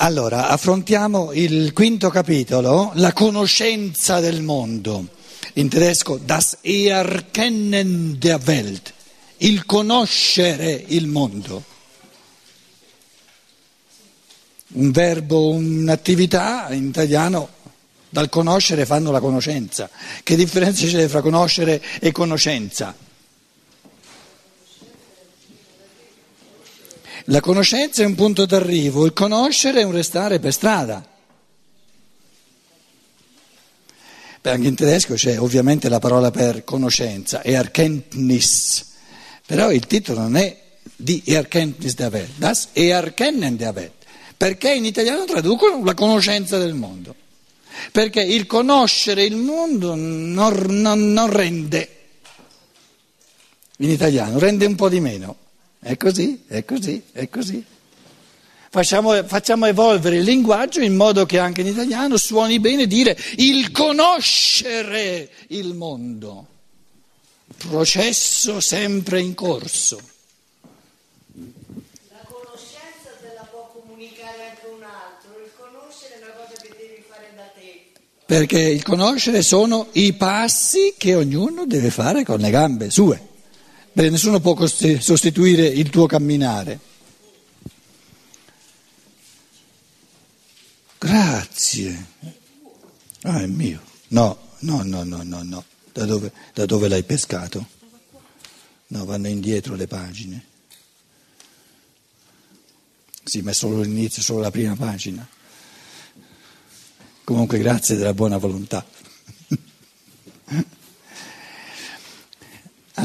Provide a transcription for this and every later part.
Allora, affrontiamo il quinto capitolo, la conoscenza del mondo. In tedesco das Erkennen der Welt, il conoscere il mondo. Un verbo, un'attività, in italiano dal conoscere fanno la conoscenza. Che differenza c'è tra conoscere e conoscenza? La conoscenza è un punto d'arrivo, il conoscere è un restare per strada. Beh, anche in tedesco c'è ovviamente la parola per conoscenza, Erkenntnis, però il titolo non è di Erkenntnis der Welt, das Erkennen der Welt, perché in italiano traducono la conoscenza del mondo, perché il conoscere il mondo non, non, non rende, in italiano rende un po' di meno. È così, è così, è così. Facciamo, facciamo, evolvere il linguaggio in modo che anche in italiano suoni bene dire il conoscere il mondo. Processo sempre in corso. La conoscenza te la può comunicare anche un altro, il conoscere è una cosa che devi fare da te. Perché il conoscere sono i passi che ognuno deve fare con le gambe sue. Beh, nessuno può sostituire il tuo camminare. Grazie. Ah, è mio. No, no, no, no, no, no. Da dove, da dove l'hai pescato? No, vanno indietro le pagine. Sì, ma è solo l'inizio, solo la prima pagina. Comunque grazie della buona volontà.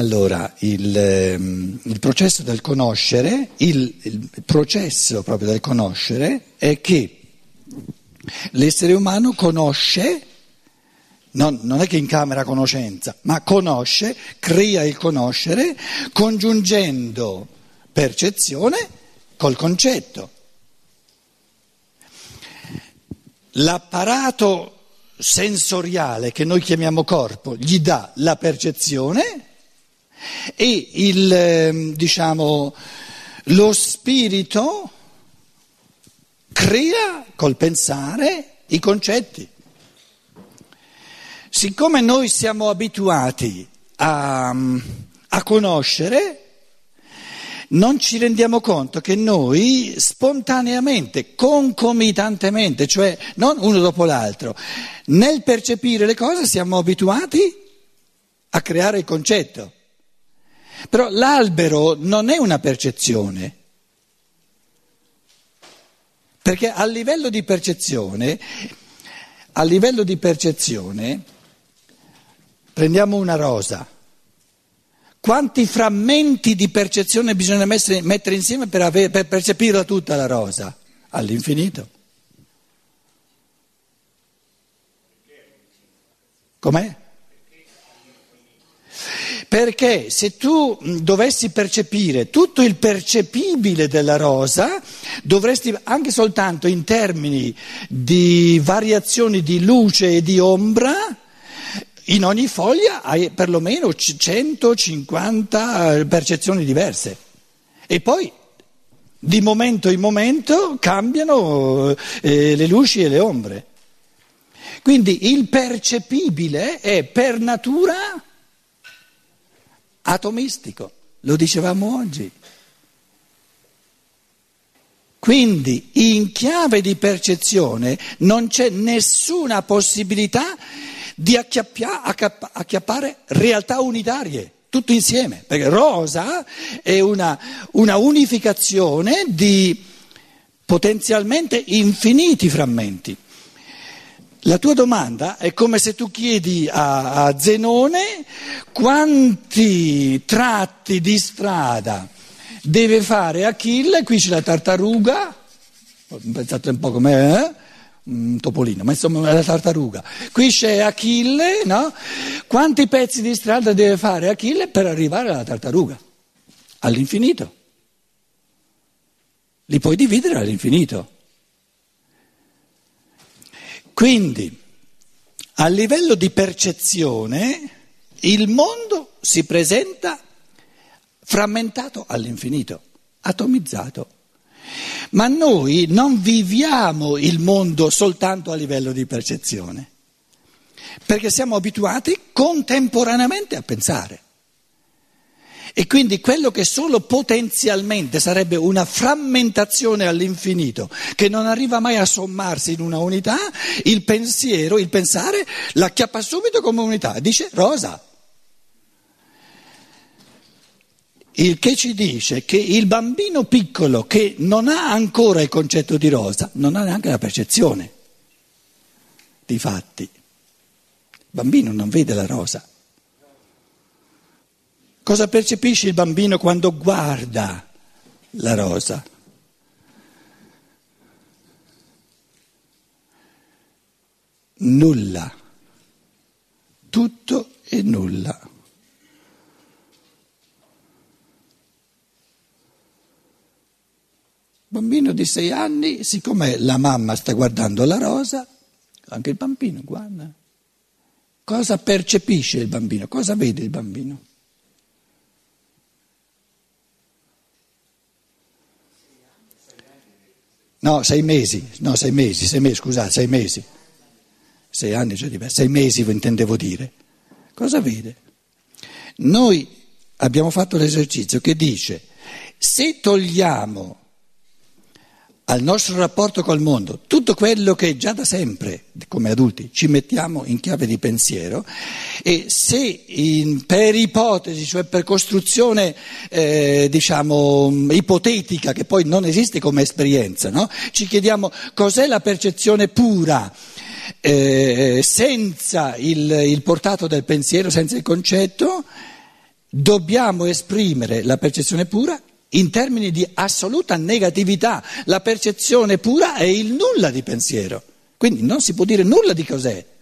Allora, il, ehm, il, processo del conoscere, il, il, processo proprio del conoscere è che l'essere umano conosce, non, non è che incamera conoscenza, ma conosce, crea il conoscere congiungendo percezione col concetto. L'apparato sensoriale che noi chiamiamo corpo gli dà la percezione e il, ehm, diciamo, lo spirito crea col pensare i concetti. Siccome noi siamo abituati a, a conoscere, non ci rendiamo conto che noi spontaneamente, concomitantemente, cioè non uno dopo l'altro, nel percepire le cose siamo abituati a creare il concetto. Però l'albero non è una percezione, perché a livello di percezione, a livello di percezione, prendiamo una rosa. Quanti frammenti di percezione bisogna mettere insieme per, avere, per percepirla tutta la rosa? All'infinito. Com'è? Perché se tu dovessi percepire tutto il percepibile della rosa, dovresti anche soltanto in termini di variazioni di luce e di ombra, in ogni foglia hai perlomeno 150 percezioni diverse. E poi di momento in momento cambiano eh, le luci e le ombre. Quindi il percepibile è per natura atomistico, lo dicevamo oggi. Quindi in chiave di percezione non c'è nessuna possibilità di acchiappare realtà unitarie, tutto insieme, perché rosa è una, una unificazione di potenzialmente infiniti frammenti. La tua domanda è come se tu chiedi a, a Zenone quanti tratti di strada deve fare Achille, qui c'è la tartaruga, pensate un po' com'è, eh? un topolino, ma insomma è la tartaruga. Qui c'è Achille, no? Quanti pezzi di strada deve fare Achille per arrivare alla tartaruga? All'infinito. Li puoi dividere all'infinito. Quindi, a livello di percezione, il mondo si presenta frammentato all'infinito, atomizzato. Ma noi non viviamo il mondo soltanto a livello di percezione, perché siamo abituati contemporaneamente a pensare. E quindi quello che solo potenzialmente sarebbe una frammentazione all'infinito, che non arriva mai a sommarsi in una unità, il pensiero, il pensare, l'acchiappa subito come unità. Dice rosa. Il che ci dice che il bambino piccolo che non ha ancora il concetto di rosa, non ha neanche la percezione di fatti. Il bambino non vede la rosa. Cosa percepisce il bambino quando guarda la rosa? Nulla, tutto e nulla. Bambino di sei anni, siccome la mamma sta guardando la rosa, anche il bambino guarda. Cosa percepisce il bambino? Cosa vede il bambino? No, sei mesi, no, sei mesi, sei mesi, scusate, sei mesi. Sei anni già diverso, sei mesi intendevo dire. Cosa vede? Noi abbiamo fatto l'esercizio che dice, se togliamo al nostro rapporto col mondo, tutto quello che già da sempre, come adulti, ci mettiamo in chiave di pensiero e se in, per ipotesi, cioè per costruzione eh, diciamo ipotetica, che poi non esiste come esperienza, no? ci chiediamo cos'è la percezione pura. Eh, senza il, il portato del pensiero, senza il concetto, dobbiamo esprimere la percezione pura in termini di assoluta negatività. La percezione pura è il nulla di pensiero, quindi non si può dire nulla di cos'è.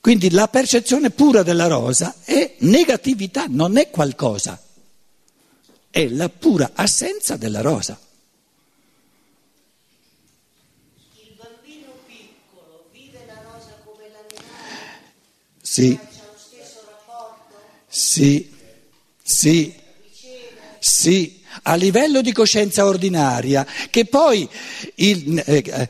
Quindi la percezione pura della rosa è negatività, non è qualcosa, è la pura assenza della rosa. Il bambino piccolo vive la rosa come l'animale? Sì. C'ha lo stesso rapporto? Sì. Sì, sì, a livello di coscienza ordinaria, che poi il, eh, eh,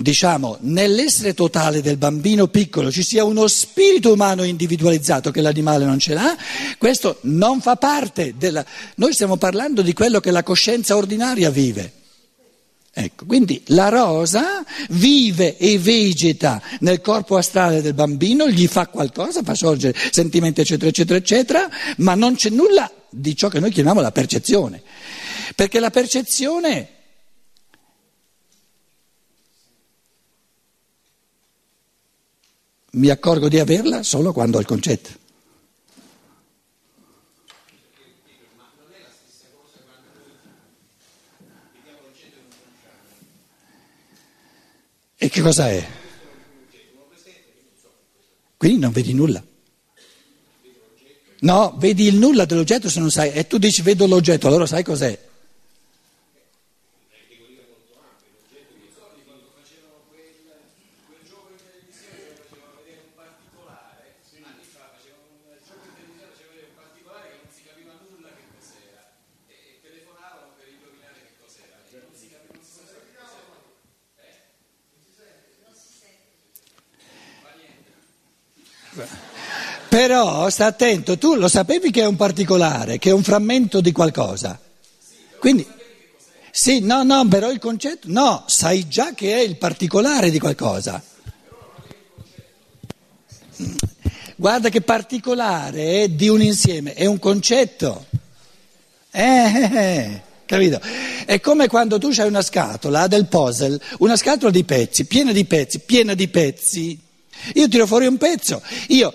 diciamo, nell'essere totale del bambino piccolo ci sia uno spirito umano individualizzato che l'animale non ce l'ha, questo non fa parte della... Noi stiamo parlando di quello che la coscienza ordinaria vive. Ecco, quindi la rosa vive e vegeta nel corpo astrale del bambino, gli fa qualcosa, fa sorgere sentimenti, eccetera, eccetera, eccetera, ma non c'è nulla di ciò che noi chiamiamo la percezione. Perché la percezione mi accorgo di averla solo quando ho il concetto. E che cosa è? Quindi non vedi nulla. No, vedi il nulla dell'oggetto se non sai, e tu dici vedo l'oggetto, allora sai cos'è. Però sta attento, tu lo sapevi che è un particolare, che è un frammento di qualcosa. Quindi, sì, no, no, però il concetto, no, sai già che è il particolare di qualcosa. Guarda che particolare è di un insieme, è un concetto. Eh, eh, eh, capito? È come quando tu hai una scatola del puzzle, una scatola di pezzi, piena di pezzi, piena di pezzi. Io tiro fuori un pezzo, io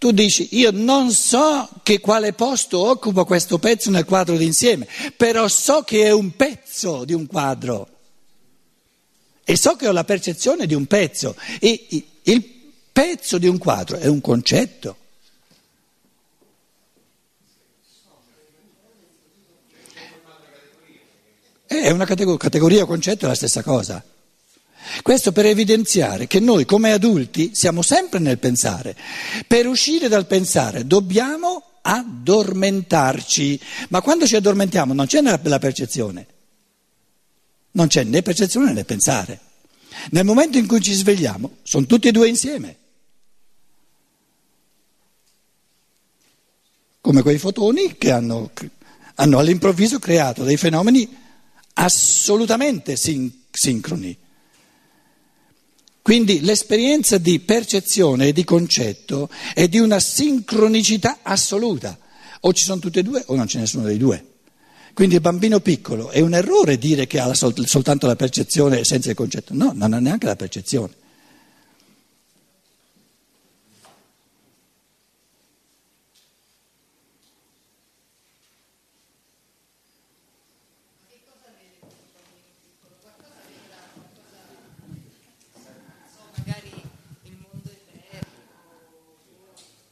tu dici, io non so che quale posto occupa questo pezzo nel quadro d'insieme, però so che è un pezzo di un quadro e so che ho la percezione di un pezzo e il pezzo di un quadro è un concetto. È una categoria, categoria concetto è la stessa cosa. Questo per evidenziare che noi come adulti siamo sempre nel pensare. Per uscire dal pensare dobbiamo addormentarci. Ma quando ci addormentiamo non c'è la percezione, non c'è né percezione né pensare. Nel momento in cui ci svegliamo, sono tutti e due insieme. Come quei fotoni che hanno, hanno all'improvviso creato dei fenomeni assolutamente sin- sincroni. Quindi l'esperienza di percezione e di concetto è di una sincronicità assoluta. O ci sono tutte e due o non c'è nessuno dei due. Quindi il bambino piccolo è un errore dire che ha sol- soltanto la percezione senza il concetto. No, non ha neanche la percezione.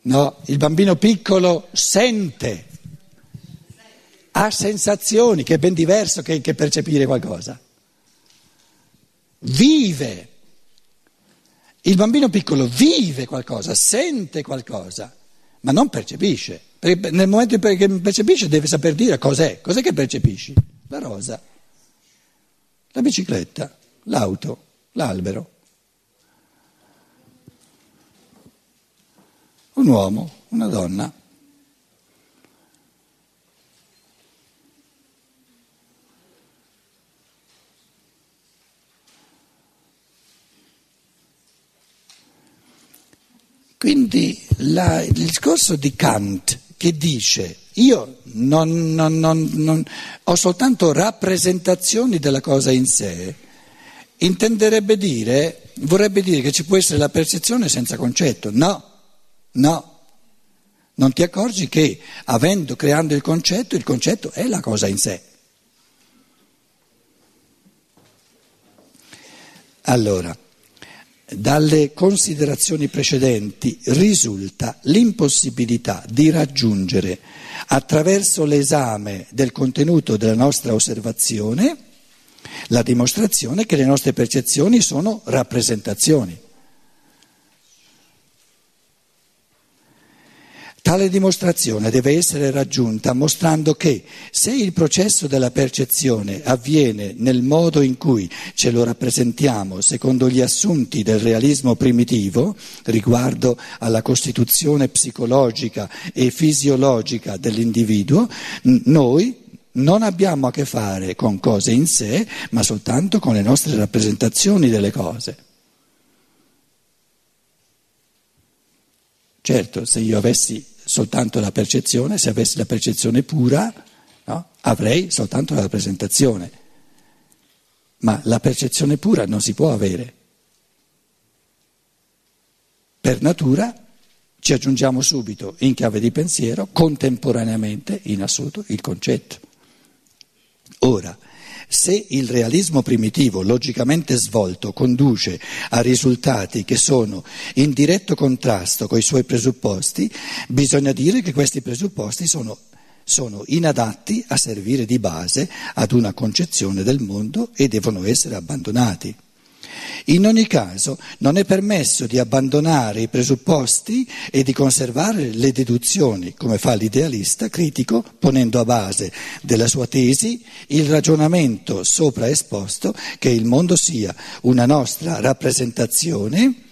No, il bambino piccolo sente, ha sensazioni, che è ben diverso che, che percepire qualcosa. Vive. Il bambino piccolo vive qualcosa, sente qualcosa, ma non percepisce. Perché nel momento in cui percepisce deve saper dire cos'è. Cos'è che percepisci? La rosa, la bicicletta, l'auto, l'albero. Un uomo, una donna. Quindi la, il discorso di Kant che dice io non, non, non, ho soltanto rappresentazioni della cosa in sé, intenderebbe dire, vorrebbe dire che ci può essere la percezione senza concetto. No, No, non ti accorgi che avendo, creando il concetto, il concetto è la cosa in sé. Allora, dalle considerazioni precedenti risulta l'impossibilità di raggiungere attraverso l'esame del contenuto della nostra osservazione la dimostrazione che le nostre percezioni sono rappresentazioni. Tale dimostrazione deve essere raggiunta mostrando che se il processo della percezione avviene nel modo in cui ce lo rappresentiamo secondo gli assunti del realismo primitivo riguardo alla costituzione psicologica e fisiologica dell'individuo, noi non abbiamo a che fare con cose in sé, ma soltanto con le nostre rappresentazioni delle cose. Certo, se io avessi soltanto la percezione, se avessi la percezione pura, no? avrei soltanto la rappresentazione. Ma la percezione pura non si può avere. Per natura ci aggiungiamo subito in chiave di pensiero, contemporaneamente, in assoluto, il concetto. Ora, se il realismo primitivo, logicamente svolto, conduce a risultati che sono in diretto contrasto con i suoi presupposti, bisogna dire che questi presupposti sono, sono inadatti a servire di base ad una concezione del mondo e devono essere abbandonati. In ogni caso non è permesso di abbandonare i presupposti e di conservare le deduzioni, come fa l'idealista critico, ponendo a base della sua tesi il ragionamento sopra esposto che il mondo sia una nostra rappresentazione.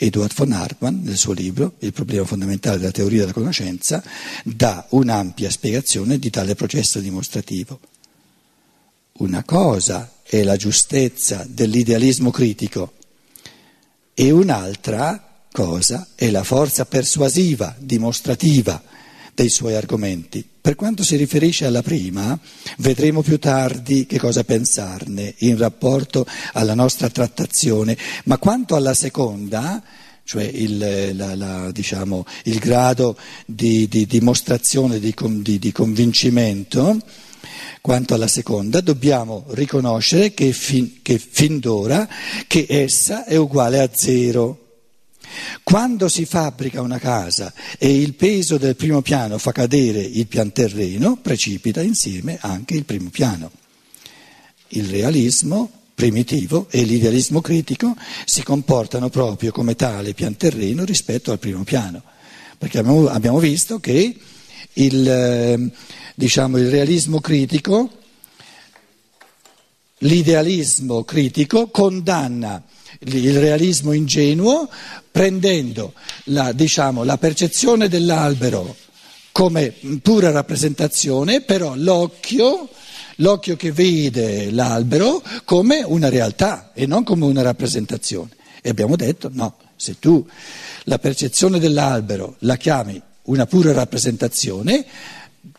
Edward von Hartmann, nel suo libro Il problema fondamentale della teoria della conoscenza, dà un'ampia spiegazione di tale processo dimostrativo. Una cosa è la giustezza dell'idealismo critico e un'altra cosa è la forza persuasiva, dimostrativa dei suoi argomenti. Per quanto si riferisce alla prima, vedremo più tardi che cosa pensarne in rapporto alla nostra trattazione, ma quanto alla seconda, cioè il, la, la, diciamo, il grado di, di dimostrazione, di, di, di convincimento, quanto alla seconda, dobbiamo riconoscere che fin, che fin d'ora che essa è uguale a zero. Quando si fabbrica una casa e il peso del primo piano fa cadere il pian terreno, precipita insieme anche il primo piano. Il realismo primitivo e l'idealismo critico si comportano proprio come tale pian terreno rispetto al primo piano, perché abbiamo, abbiamo visto che il, eh, diciamo, il realismo critico, l'idealismo critico condanna il realismo ingenuo prendendo la, diciamo, la percezione dell'albero come pura rappresentazione, però l'occhio, l'occhio che vede l'albero come una realtà e non come una rappresentazione. E abbiamo detto no, se tu la percezione dell'albero la chiami una pura rappresentazione,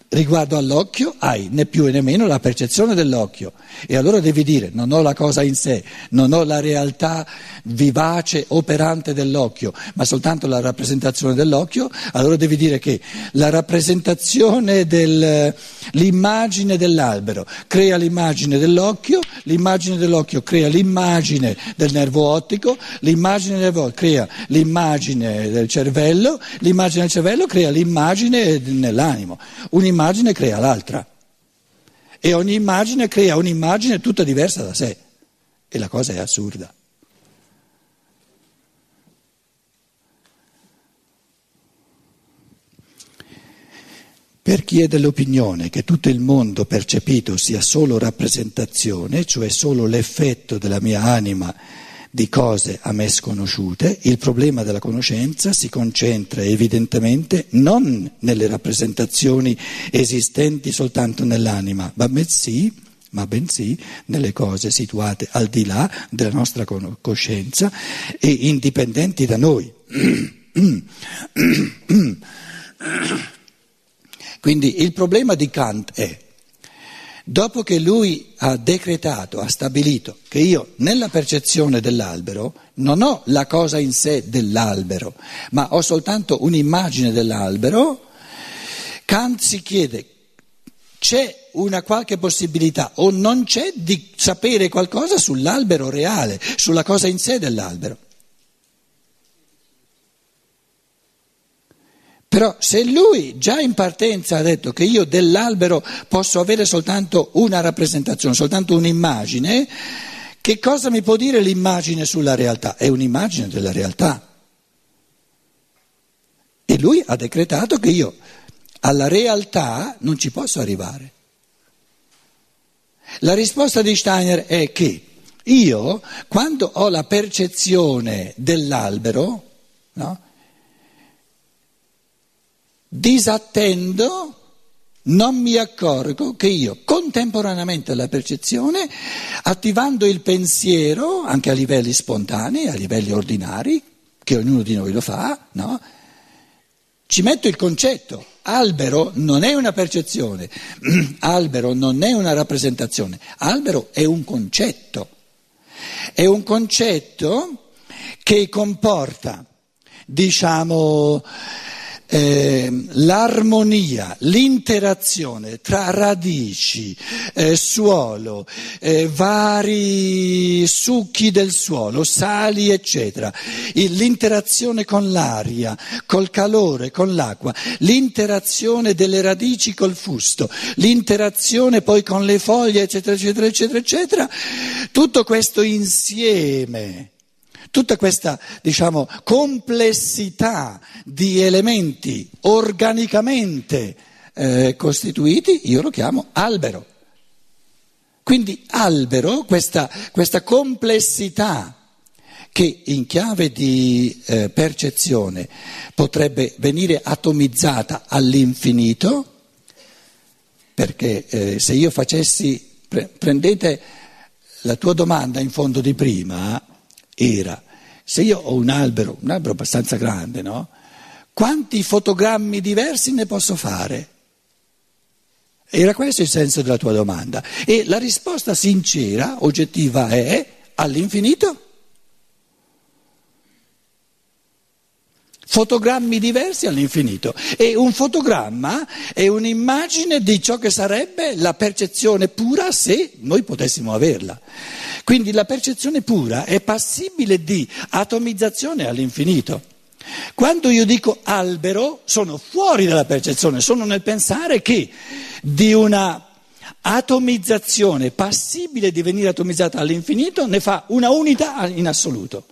riguardo all'occhio hai né più né meno la percezione dell'occhio e allora devi dire non ho la cosa in sé, non ho la realtà vivace, operante dell'occhio, ma soltanto la rappresentazione dell'occhio, allora devi dire che la rappresentazione dell'immagine dell'albero crea l'immagine dell'occhio, l'immagine dell'occhio crea l'immagine del nervo ottico, l'immagine del nervo crea l'immagine del cervello, l'immagine del cervello crea l'immagine nell'animo. Un'immagine immagine crea l'altra e ogni immagine crea un'immagine tutta diversa da sé e la cosa è assurda. Per chi è dell'opinione che tutto il mondo percepito sia solo rappresentazione, cioè solo l'effetto della mia anima di cose a me sconosciute, il problema della conoscenza si concentra evidentemente non nelle rappresentazioni esistenti soltanto nell'anima, ma bensì, ma bensì nelle cose situate al di là della nostra coscienza e indipendenti da noi. Quindi il problema di Kant è Dopo che lui ha decretato, ha stabilito che io nella percezione dell'albero non ho la cosa in sé dell'albero, ma ho soltanto un'immagine dell'albero, Kant si chiede c'è una qualche possibilità o non c'è di sapere qualcosa sull'albero reale, sulla cosa in sé dell'albero. Però se lui già in partenza ha detto che io dell'albero posso avere soltanto una rappresentazione, soltanto un'immagine, che cosa mi può dire l'immagine sulla realtà? È un'immagine della realtà. E lui ha decretato che io alla realtà non ci posso arrivare. La risposta di Steiner è che io, quando ho la percezione dell'albero, no? Disattendo, non mi accorgo che io contemporaneamente alla percezione, attivando il pensiero anche a livelli spontanei, a livelli ordinari, che ognuno di noi lo fa, no? ci metto il concetto. Albero non è una percezione, albero non è una rappresentazione, albero è un concetto. È un concetto che comporta, diciamo, eh, l'armonia, l'interazione tra radici, eh, suolo, eh, vari succhi del suolo, sali, eccetera, l'interazione con l'aria, col calore, con l'acqua, l'interazione delle radici col fusto, l'interazione poi con le foglie, eccetera, eccetera, eccetera, eccetera, tutto questo insieme Tutta questa, diciamo, complessità di elementi organicamente eh, costituiti, io lo chiamo albero. Quindi albero, questa, questa complessità che in chiave di eh, percezione potrebbe venire atomizzata all'infinito, perché eh, se io facessi, pre- prendete la tua domanda in fondo di prima, era, se io ho un albero, un albero abbastanza grande, no? Quanti fotogrammi diversi ne posso fare? Era questo il senso della tua domanda. E la risposta sincera, oggettiva è all'infinito. Fotogrammi diversi all'infinito. E un fotogramma è un'immagine di ciò che sarebbe la percezione pura se noi potessimo averla. Quindi la percezione pura è passibile di atomizzazione all'infinito. Quando io dico albero, sono fuori dalla percezione, sono nel pensare che di una atomizzazione passibile di venire atomizzata all'infinito ne fa una unità in assoluto,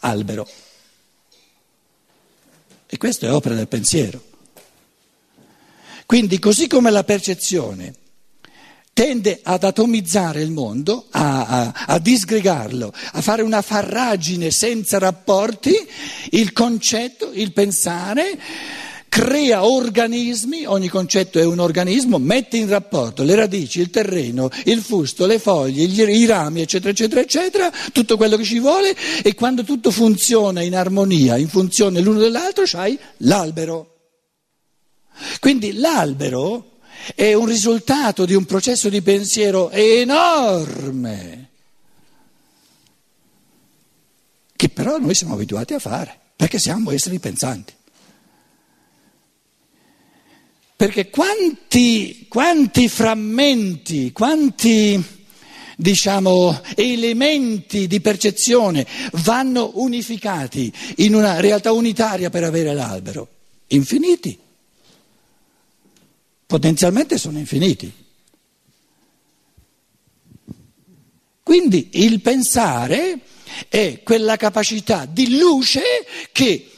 albero. E questo è opera del pensiero. Quindi così come la percezione tende ad atomizzare il mondo, a, a, a, disgregarlo, a fare una farragine senza rapporti, il concetto, il pensare crea organismi, ogni concetto è un organismo, mette in rapporto le radici, il terreno, il fusto, le foglie, gli, i rami, eccetera, eccetera, eccetera, tutto quello che ci vuole e quando tutto funziona in armonia, in funzione l'uno dell'altro, c'hai l'albero. Quindi l'albero è un risultato di un processo di pensiero enorme, che però noi siamo abituati a fare, perché siamo esseri pensanti. Perché quanti, quanti frammenti, quanti diciamo, elementi di percezione vanno unificati in una realtà unitaria per avere l'albero? Infiniti. Potenzialmente sono infiniti. Quindi il pensare è quella capacità di luce che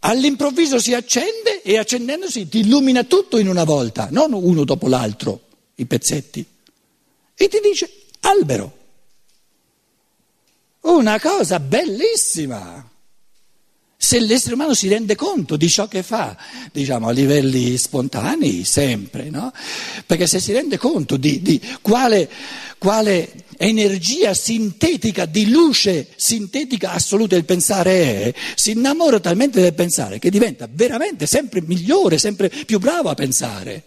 all'improvviso si accende e accendendosi ti illumina tutto in una volta, non uno dopo l'altro, i pezzetti. E ti dice albero. Una cosa bellissima. Se l'essere umano si rende conto di ciò che fa, diciamo a livelli spontanei, sempre, no? Perché se si rende conto di, di quale, quale energia sintetica, di luce sintetica assoluta il pensare è, si innamora talmente del pensare che diventa veramente sempre migliore, sempre più bravo a pensare.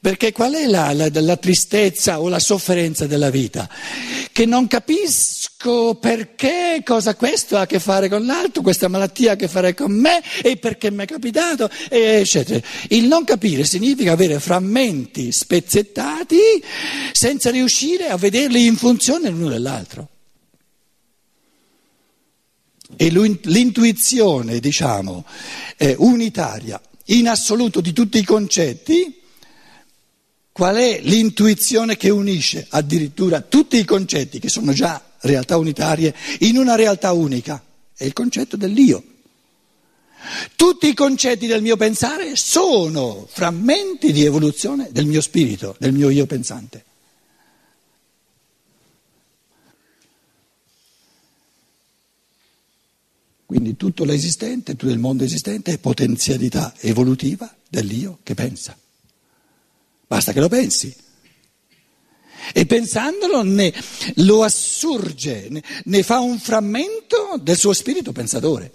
Perché qual è la, la, la, tristezza o la sofferenza della vita? Che non capisco perché, cosa questo ha a che fare con l'altro, questa malattia ha a che fare con me e perché mi è capitato, eccetera. Il non capire significa avere frammenti spezzettati senza riuscire a vederli in funzione l'uno dell'altro. E l'intuizione, diciamo, unitaria, in assoluto di tutti i concetti, Qual è l'intuizione che unisce addirittura tutti i concetti che sono già realtà unitarie in una realtà unica? È il concetto dell'io. Tutti i concetti del mio pensare sono frammenti di evoluzione del mio spirito, del mio io pensante. Quindi tutto l'esistente, tutto il mondo esistente è potenzialità evolutiva dell'io che pensa. Basta che lo pensi. E pensandolo ne, lo assurge, ne, ne fa un frammento del suo spirito pensatore.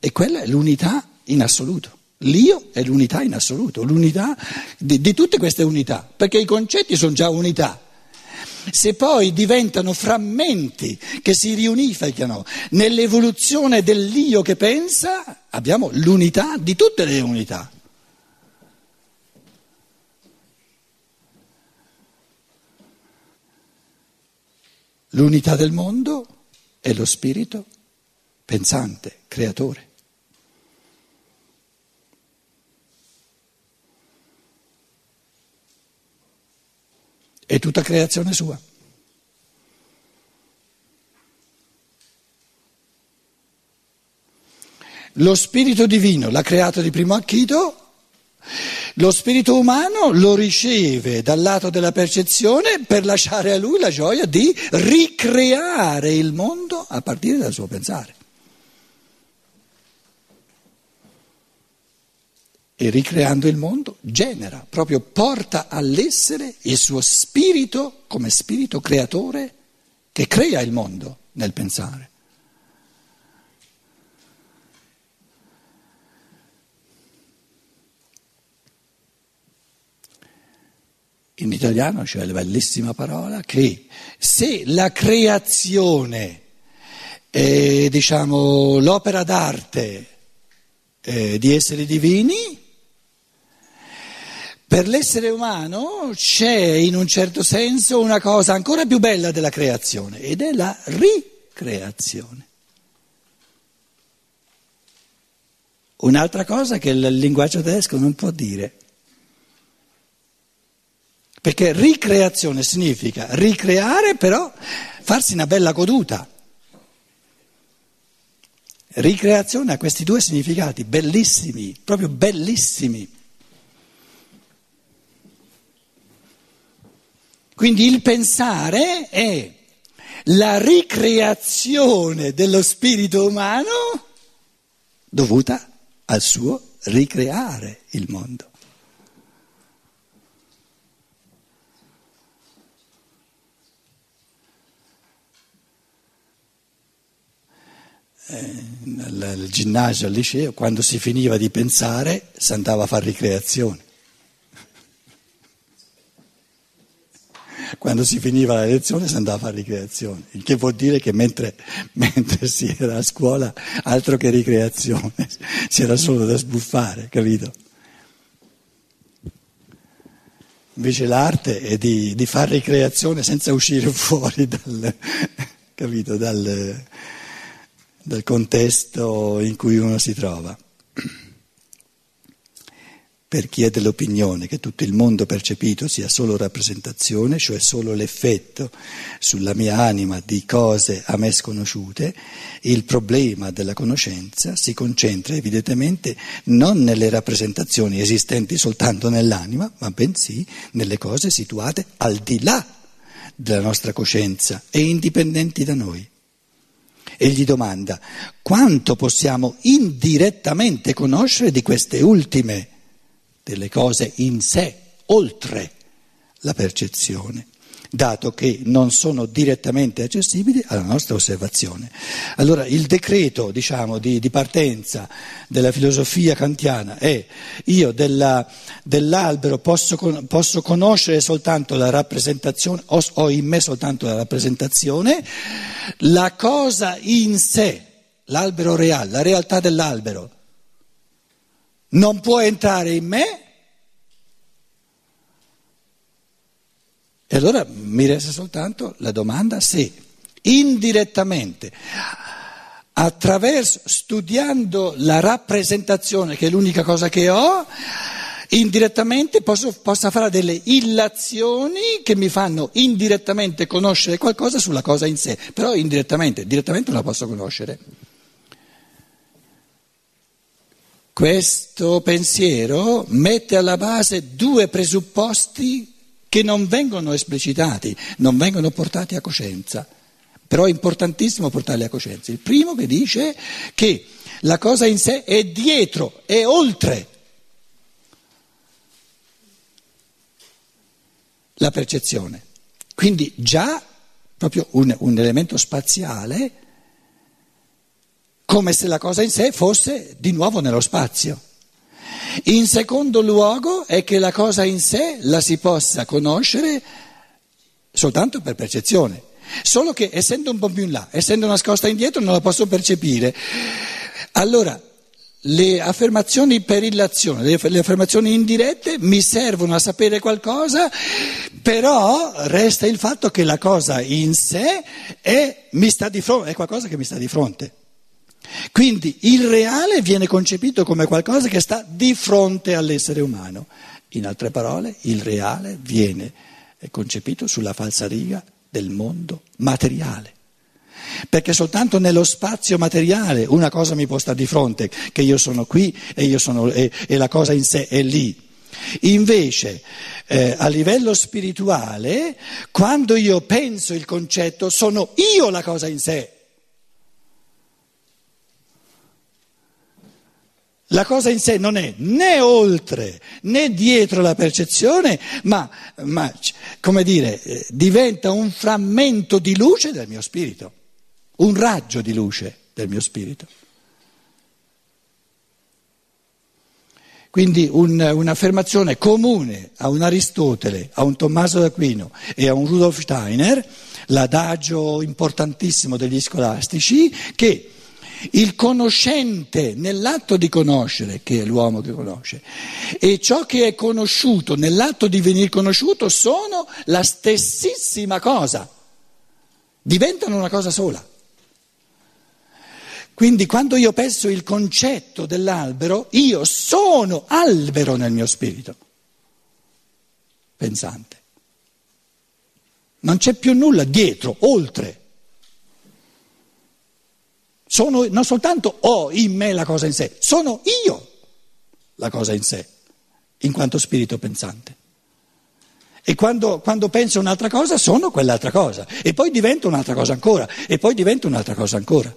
E quella è l'unità in assoluto. L'io è l'unità in assoluto, l'unità di, di, tutte queste unità, perché i concetti sono già unità. Se poi diventano frammenti che si riunificano nell'evoluzione dell'io che pensa, abbiamo l'unità di tutte le unità. L'unità del mondo è lo spirito pensante, creatore. È tutta creazione sua. Lo spirito divino l'ha creato di primo acchito lo spirito umano lo riceve dal lato della percezione per lasciare a lui la gioia di ricreare il mondo a partire dal suo pensare. E ricreando il mondo genera, proprio porta all'essere il suo spirito come spirito creatore che crea il mondo nel pensare. In italiano c'è la bellissima parola che se la creazione, è, diciamo, l'opera d'arte eh, di esseri divini, per l'essere umano c'è in un certo senso una cosa ancora più bella della creazione ed è la ricreazione. Un'altra cosa che il linguaggio tedesco non può dire. Perché ricreazione significa ricreare, però farsi una bella goduta. Ricreazione ha questi due significati bellissimi, proprio bellissimi. Quindi il pensare è la ricreazione dello spirito umano dovuta al suo ricreare il mondo. Nel ginnasio, al liceo, quando si finiva di pensare, si andava a fare ricreazione. Quando si finiva la lezione si andava a fare ricreazione, il che vuol dire che mentre, mentre si era a scuola altro che ricreazione, si era solo da sbuffare, capito? Invece l'arte è di, di fare ricreazione senza uscire fuori dal, capito, dal, dal contesto in cui uno si trova. Per chi è dell'opinione che tutto il mondo percepito sia solo rappresentazione, cioè solo l'effetto sulla mia anima di cose a me sconosciute, il problema della conoscenza si concentra evidentemente non nelle rappresentazioni esistenti soltanto nell'anima, ma bensì nelle cose situate al di là della nostra coscienza e indipendenti da noi e gli domanda quanto possiamo indirettamente conoscere di queste ultime, delle cose in sé, oltre la percezione dato che non sono direttamente accessibili alla nostra osservazione. Allora il decreto diciamo, di, di, partenza della filosofia kantiana è io della, dell'albero posso, posso, conoscere soltanto la rappresentazione, ho, ho in me soltanto la rappresentazione, la cosa in sé, l'albero reale, la realtà dell'albero, non può entrare in me E allora mi resta soltanto la domanda se indirettamente, attraverso, studiando la rappresentazione, che è l'unica cosa che ho, indirettamente posso, possa fare delle illazioni che mi fanno indirettamente conoscere qualcosa sulla cosa in sé, però indirettamente, direttamente non la posso conoscere. Questo pensiero mette alla base due presupposti che non vengono esplicitati, non vengono portati a coscienza. Però è importantissimo portarli a coscienza. Il primo che dice che la cosa in sé è dietro, è oltre la percezione. Quindi già proprio un, un elemento spaziale, come se la cosa in sé fosse di nuovo nello spazio. In secondo luogo è che la cosa in sé la si possa conoscere soltanto per percezione, solo che essendo un po' più in là, essendo nascosta indietro non la posso percepire. Allora, le affermazioni per illazione, le affermazioni indirette mi servono a sapere qualcosa, però resta il fatto che la cosa in sé è, fronte, è qualcosa che mi sta di fronte. Quindi il reale viene concepito come qualcosa che sta di fronte all'essere umano. In altre parole, il reale viene concepito sulla falsariga del mondo materiale. Perché soltanto nello spazio materiale una cosa mi può stare di fronte, che io sono qui e, io sono, e, e la cosa in sé è lì. Invece, eh, a livello spirituale, quando io penso il concetto, sono io la cosa in sé. La cosa in sé non è né oltre né dietro la percezione, ma, ma come dire, eh, diventa un frammento di luce del mio spirito, un raggio di luce del mio spirito. Quindi un, un'affermazione comune a un Aristotele, a un Tommaso d'Aquino e a un Rudolf Steiner, l'adagio importantissimo degli scolastici, che il conoscente nell'atto di conoscere, che è l'uomo che conosce, e ciò che è conosciuto nell'atto di venire conosciuto sono la stessissima cosa, diventano una cosa sola. Quindi quando io penso il concetto dell'albero, io sono albero nel mio spirito, pensante. Non c'è più nulla dietro, oltre. Sono, non soltanto ho in me la cosa in sé, sono io la cosa in sé, in quanto spirito pensante. E quando, quando penso un'altra cosa sono quell'altra cosa, e poi divento un'altra cosa ancora, e poi divento un'altra cosa ancora.